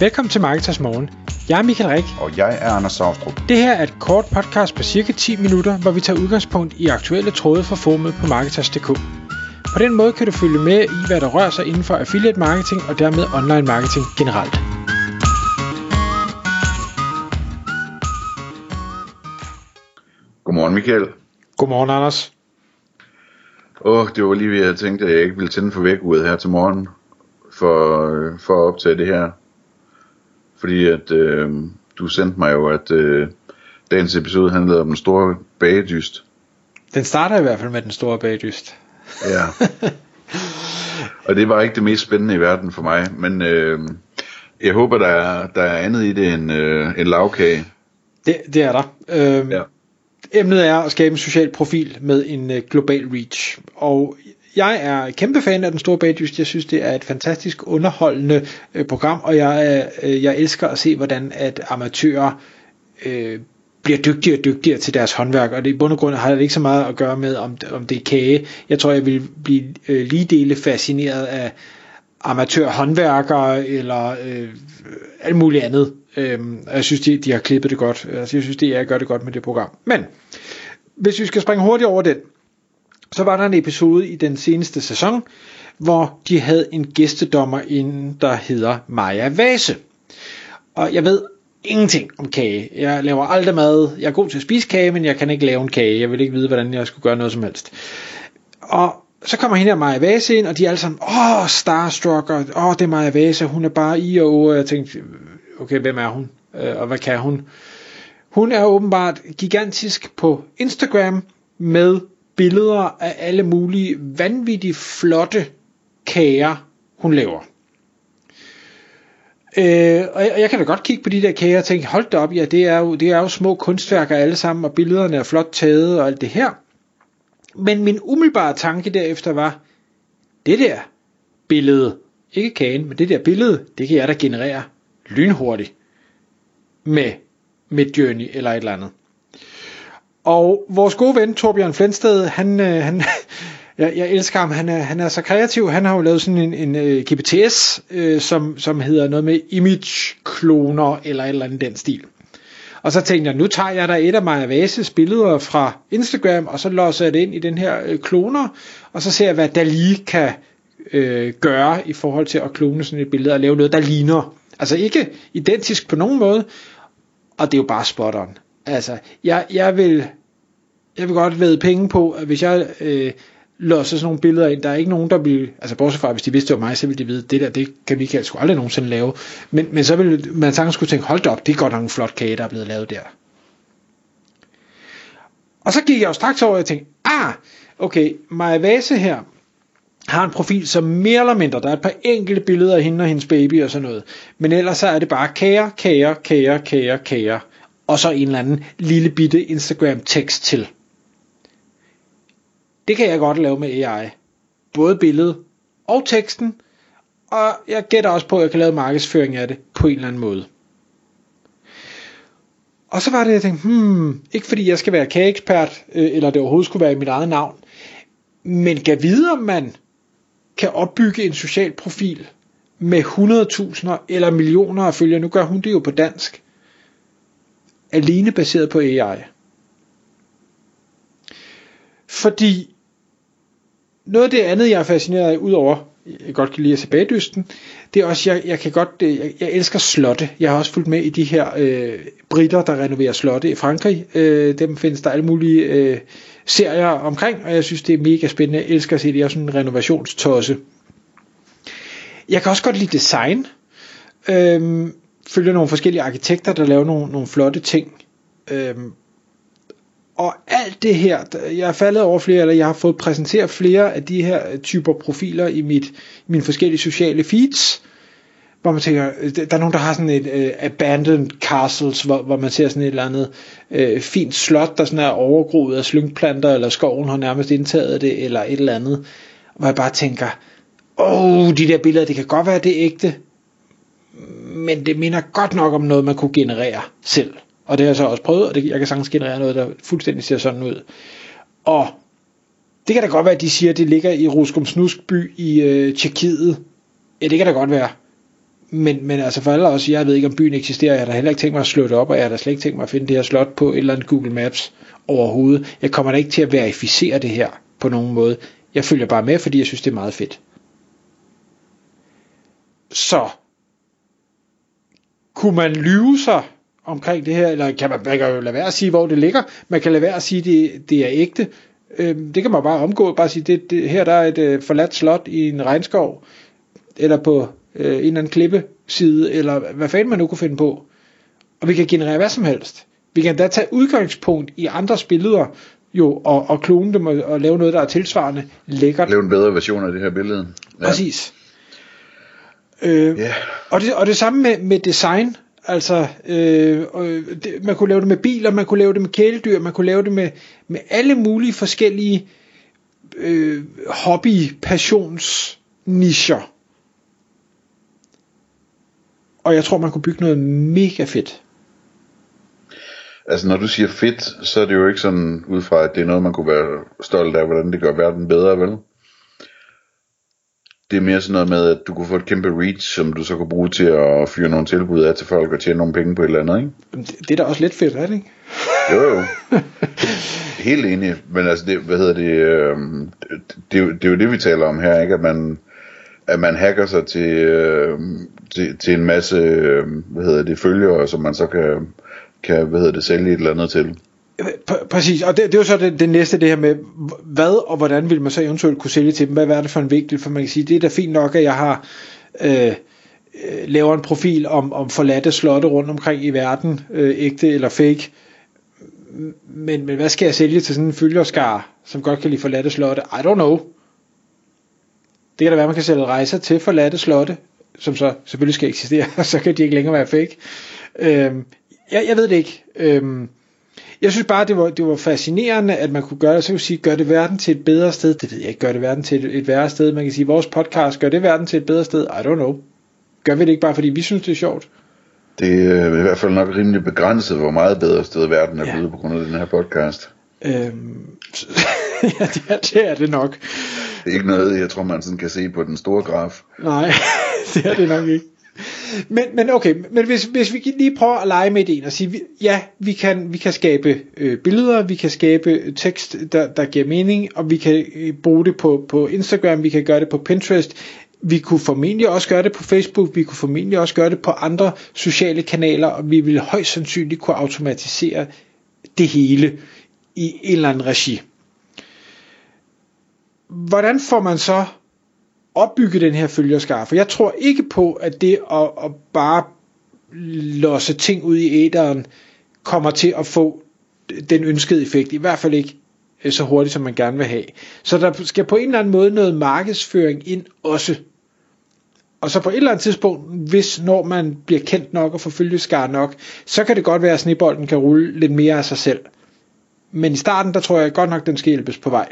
Velkommen til Marketers Morgen. Jeg er Michael Rik. Og jeg er Anders Saustrup. Det her er et kort podcast på cirka 10 minutter, hvor vi tager udgangspunkt i aktuelle tråde fra formet på Marketers.dk. På den måde kan du følge med i, hvad der rører sig inden for affiliate marketing og dermed online marketing generelt. Godmorgen Michael. Godmorgen Anders. Åh, oh, det var lige ved, at jeg tænkte, at jeg ikke ville tænde for vækkeuret her til morgen for, for at optage det her. Fordi at øh, du sendte mig jo, at øh, dagens episode handlede om den store bagedyst. Den starter i hvert fald med den store bagedyst. Ja. Og det var ikke det mest spændende i verden for mig, men øh, jeg håber, der er, der er andet i det end øh, en lavkage. Det, det er der. Øhm, ja. Emnet er at skabe en social profil med en øh, global reach. Og jeg er kæmpe fan af Den Store Bagdyst. Jeg synes, det er et fantastisk underholdende øh, program, og jeg, øh, jeg elsker at se, hvordan at amatører øh, bliver dygtigere og dygtigere til deres håndværk, og det i bund og grund har det ikke så meget at gøre med, om, om det er kage. Jeg tror, jeg vil blive øh, lige dele fascineret af amatørhåndværkere eller øh, alt muligt andet. Øhm, jeg synes, de, de har klippet det godt. Altså, jeg synes, det er gør det godt med det program. Men, hvis vi skal springe hurtigt over den, så var der en episode i den seneste sæson, hvor de havde en gæstedommer inden, der hedder Maja Vase. Og jeg ved ingenting om kage. Jeg laver aldrig mad. Jeg er god til at spise kage, men jeg kan ikke lave en kage. Jeg vil ikke vide, hvordan jeg skulle gøre noget som helst. Og så kommer hende her Maja Vase ind, og de er alle sammen, åh, starstruck, og åh, det er Maja Vase, hun er bare i og og jeg tænkte, okay, hvem er hun, øh, og hvad kan hun? Hun er åbenbart gigantisk på Instagram med billeder af alle mulige vanvittigt flotte kager, hun laver. Øh, og jeg, jeg kan da godt kigge på de der kager og tænke, hold da op, ja, det er, jo, det er jo små kunstværker alle sammen, og billederne er flot taget og alt det her. Men min umiddelbare tanke derefter var, det der billede, ikke kagen, men det der billede, det kan jeg da generere lynhurtigt med Midjourney eller et eller andet. Og vores gode ven Torbjørn Flensted, han, øh, han jeg, jeg elsker ham, han er, han er så kreativ, han har jo lavet sådan en, en øh, uh, GPTS, øh, som, som hedder noget med image-kloner eller et eller andet den stil. Og så tænkte jeg, nu tager jeg da et af Maja Vases billeder fra Instagram, og så låser jeg det ind i den her øh, kloner, og så ser jeg, hvad Dali kan øh, gøre i forhold til at klone sådan et billede og lave noget, der ligner. Altså ikke identisk på nogen måde, og det er jo bare spot on. Altså, jeg, jeg vil jeg vil godt væde penge på, at hvis jeg øh, låser sådan nogle billeder ind, der er ikke nogen, der vil, altså bortset fra, hvis de vidste, det var mig, så ville de vide, det der, det kan Michael sgu aldrig nogensinde lave. Men, men så ville man sagtens skulle tænke, hold da op, det er godt nok en flot kage, der er blevet lavet der. Og så gik jeg jo straks over, og jeg tænkte, ah, okay, Maja Vase her, har en profil, som mere eller mindre, der er et par enkelte billeder af hende og hendes baby og sådan noget, men ellers så er det bare kære, kære, kære, kære, kære og så en eller anden lille bitte Instagram tekst til. Det kan jeg godt lave med AI. Både billedet og teksten, og jeg gætter også på, at jeg kan lave markedsføring af det på en eller anden måde. Og så var det, jeg tænkte, hmm, ikke fordi jeg skal være kageekspert, øh, eller det overhovedet skulle være i mit eget navn, men kan vide, om man kan opbygge en social profil med 100.000 eller millioner af følgere. Nu gør hun det jo på dansk. Alene baseret på AI. Fordi noget af det andet, jeg er fascineret af, udover jeg godt kan lide at se bagdysten, det er også, jeg, jeg kan godt, øh, jeg, jeg elsker slotte. Jeg har også fulgt med i de her øh, britter, der renoverer slotte i Frankrig. Øh, dem findes der alle mulige øh, serier omkring, og jeg synes, det er mega spændende. Jeg elsker at se det. Jeg er sådan en renovationstosse. Jeg kan også godt lide design. Øh, følger nogle forskellige arkitekter, der laver nogle, nogle flotte ting. Øhm, og alt det her, jeg er faldet over flere, eller jeg har fået præsenteret flere af de her øh, typer profiler i mit, mine forskellige sociale feeds, hvor man tænker, øh, der er nogen, der har sådan et uh, abandoned castles, hvor, hvor man ser sådan et eller andet uh, fint slot, der sådan er overgroet af slyngplanter, eller skoven har nærmest indtaget det, eller et eller andet, hvor jeg bare tænker, åh, oh, de der billeder, det kan godt være, det er ægte, men det minder godt nok om noget, man kunne generere selv. Og det har jeg så også prøvet, og det, jeg kan sagtens generere noget, der fuldstændig ser sådan ud. Og det kan da godt være, at de siger, at det ligger i Ruskum Snuskby i øh, Tjekkiet. Ja, det kan da godt være. Men, men altså for alle os, jeg ved ikke om byen eksisterer, jeg har da heller ikke tænkt mig at slå det op, og jeg har da slet ikke tænkt mig at finde det her slot på et eller andet Google Maps overhovedet. Jeg kommer da ikke til at verificere det her på nogen måde. Jeg følger bare med, fordi jeg synes, det er meget fedt. Så kunne man lyve sig omkring det her, eller kan man, man kan jo lade være at sige, hvor det ligger, man kan lade være at sige, det, det er ægte, øhm, det kan man bare omgå, bare sige, det, det, her der er et øh, forladt slot i en regnskov, eller på øh, en eller anden klippeside, eller hvad fanden man nu kunne finde på, og vi kan generere hvad som helst. Vi kan da tage udgangspunkt i andres billeder, jo, og, og klone dem og, og lave noget, der er tilsvarende lækkert. Lave en bedre version af det her billede. Ja. Præcis. Øh, yeah og, det, og det samme med, med design. Altså, øh, det, man kunne lave det med biler, man kunne lave det med kæledyr, man kunne lave det med, med alle mulige forskellige øh, hobby-passionsnischer. Og jeg tror, man kunne bygge noget mega fedt. Altså når du siger fedt, så er det jo ikke sådan ud fra, at det er noget, man kunne være stolt af, hvordan det gør verden bedre, vel? Det er mere sådan noget med, at du kunne få et kæmpe reach, som du så kunne bruge til at fyre nogle tilbud af til folk og tjene nogle penge på et eller andet, ikke? Det, det er da også lidt fedt, er det ikke? Jo, jo. Helt enig. Men altså, det, hvad hedder det, øh, det, det, det er jo det, vi taler om her, ikke? At man, at man hacker sig til, øh, til, til en masse, øh, hvad hedder det, følgere, som man så kan, kan hvad hedder det, sælge et eller andet til. Præcis, og det, det er jo så det, det næste, det her med, hvad og hvordan vil man så eventuelt kunne sælge til dem? Hvad er det for en vigtig? For man kan sige, det er da fint nok, at jeg har øh, øh, laver en profil om, om forladte slotte rundt omkring i verden, øh, ægte eller fake. Men, men hvad skal jeg sælge til sådan en følgerskar, som godt kan lide forladte slotte? I don't know. Det kan da være, man kan sælge rejser til forladte slotte, som så selvfølgelig skal eksistere, så kan de ikke længere være fake. Øh, jeg, jeg ved det ikke. Øh, jeg synes bare, det var, det var fascinerende, at man kunne gøre det. Så kunne sige, gør det verden til et bedre sted? Det ved jeg ikke. Gør det verden til et, et værre sted? Man kan sige, vores podcast, gør det verden til et bedre sted? I don't know. Gør vi det ikke bare, fordi vi synes, det er sjovt? Det er i hvert fald nok rimelig begrænset, hvor meget bedre sted verden er ja. blevet på grund af den her podcast. Øhm, ja, det er, det er det nok. Det er ikke noget, jeg tror, man sådan kan se på den store graf. Nej, det er det nok ikke. Men, men okay, men hvis, hvis vi lige prøver at lege med ideen og sige, ja, vi kan, vi kan skabe øh, billeder, vi kan skabe tekst, der, der giver mening, og vi kan øh, bruge det på, på Instagram, vi kan gøre det på Pinterest, vi kunne formentlig også gøre det på Facebook, vi kunne formentlig også gøre det på andre sociale kanaler, og vi ville højst sandsynligt kunne automatisere det hele i en eller anden regi. Hvordan får man så opbygge den her følgerskar. For jeg tror ikke på, at det at, at bare losse ting ud i æderen kommer til at få den ønskede effekt. I hvert fald ikke øh, så hurtigt, som man gerne vil have. Så der skal på en eller anden måde noget markedsføring ind også. Og så på et eller andet tidspunkt, hvis når man bliver kendt nok og får skar nok, så kan det godt være, at snibolden kan rulle lidt mere af sig selv. Men i starten, der tror jeg godt nok, den skal hjælpes på vej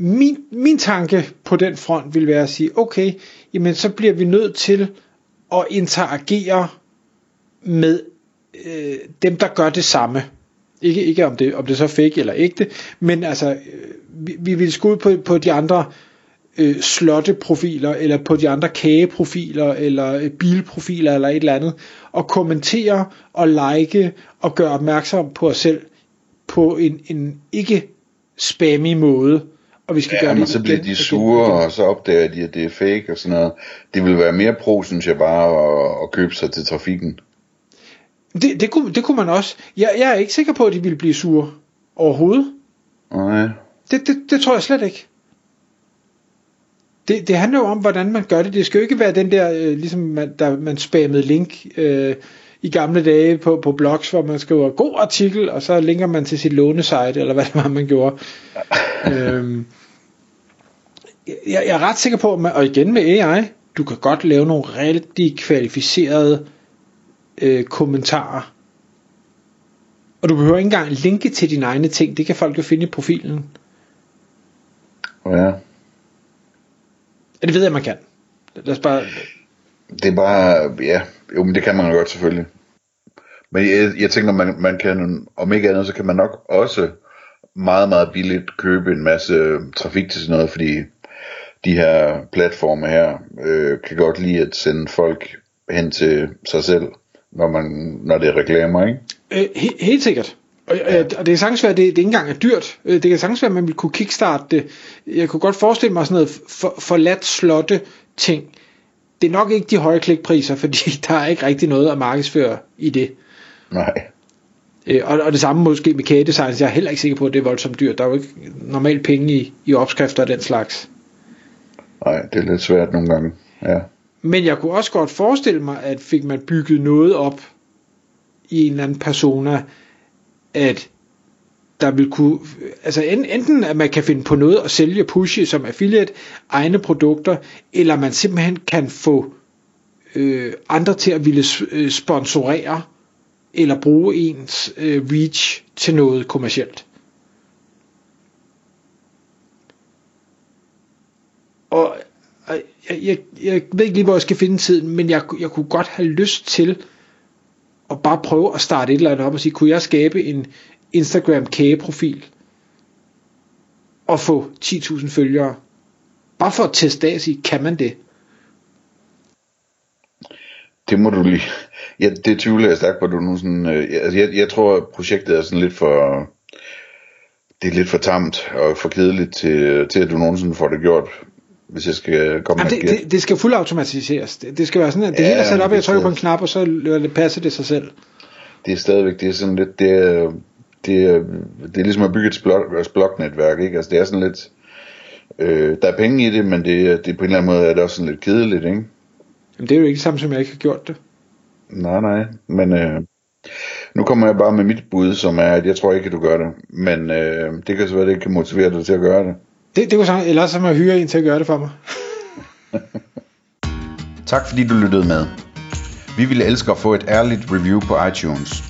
min, min tanke på den front vil være at sige, okay, jamen så bliver vi nødt til at interagere med øh, dem, der gør det samme. Ikke, ikke om, det, om det så fake eller ægte, men altså, øh, vi, vi vil skulle ud på, på de andre øh, slotteprofiler, eller på de andre kageprofiler, eller øh, bilprofiler, eller et eller andet, og kommentere, og like, og gøre opmærksom på os selv, på en, en ikke spammy måde, og vi skal ja, gøre det så bliver de sure, igen. og så opdager de, at det er fake og sådan noget. Det vil være mere pro, synes jeg bare, at, at købe sig til trafikken. Det, det, kunne, det kunne man også. Jeg, jeg er ikke sikker på, at de ville blive sure overhovedet. Nej. Det, det, det tror jeg slet ikke. Det, det handler jo om, hvordan man gør det. Det skal jo ikke være den der, øh, ligesom man, der, man spammede link øh, i gamle dage på, på blogs, hvor man skriver god artikel, og så linker man til sit lånesite, eller hvad det var, man gjorde. øhm, jeg, jeg er ret sikker på, at og igen med AI, du kan godt lave nogle rigtig kvalificerede øh, kommentarer. Og du behøver ikke engang linke til dine egne ting. Det kan folk jo finde i profilen. Ja. Ja, det ved jeg, man kan. Lad os bare... Det er bare, ja, jo, men det kan man jo godt selvfølgelig. Men jeg, jeg tænker, man, man kan, om ikke andet, så kan man nok også meget, meget billigt købe en masse trafik til sådan noget, fordi de her platforme her øh, kan godt lide at sende folk hen til sig selv, når, man, når det er reklamer, ikke? Øh, he- helt sikkert. Og, ja. og det kan sagtens være, at det, det ikke engang er dyrt. Øh, det kan sagtens være, at man vil kunne kickstarte det. Jeg kunne godt forestille mig sådan noget for, forladt slotte ting. Det er nok ikke de høje klikpriser, fordi der er ikke rigtig noget at markedsføre i det. Nej. Øh, og, og det samme måske med kædedesigns. Jeg er heller ikke sikker på, at det er voldsomt dyrt. Der er jo ikke normalt penge i, i opskrifter af den slags. Nej, det er lidt svært nogle gange. Ja. Men jeg kunne også godt forestille mig, at fik man bygget noget op i en eller anden persona, at der vil kunne, altså enten at man kan finde på noget at sælge pushe som affiliate egne produkter, eller man simpelthen kan få øh, andre til at ville øh, sponsorere eller bruge ens øh, reach til noget kommercielt. Og jeg, jeg, jeg ved ikke lige, hvor jeg skal finde tiden, men jeg, jeg kunne godt have lyst til at bare prøve at starte et eller andet op og sige, kunne jeg skabe en Instagram kageprofil og få 10.000 følgere? Bare for at teste af og sige, kan man det? Det må du lige... Ja, det tvivler jeg stærkt på, du nu sådan... Øh, altså jeg, jeg tror, at projektet er sådan lidt for... Det er lidt for tamt og for kedeligt til, til at du nogensinde får det gjort hvis jeg skal komme Jamen, det, det, det skal fuldautomatiseres. Det, det skal være sådan, at det ja, hele er sat op, jeg trykker på en knap, og så det passer det sig selv. Det er stadigvæk, det er sådan lidt, det er, det er, det er ligesom at bygge et blok, bloknetværk, ikke? Altså det er sådan lidt, øh, der er penge i det, men det, det på en eller anden måde er det også sådan lidt kedeligt, ikke? Jamen det er jo ikke det samme, som jeg ikke har gjort det. Nej, nej, men øh, nu kommer jeg bare med mit bud, som er, at jeg tror ikke, at du gør det, men øh, det kan så være, at det kan motivere dig til at gøre det. Det, det kunne så, eller så må jeg hyre en til at gøre det for mig. tak fordi du lyttede med. Vi ville elske at få et ærligt review på iTunes.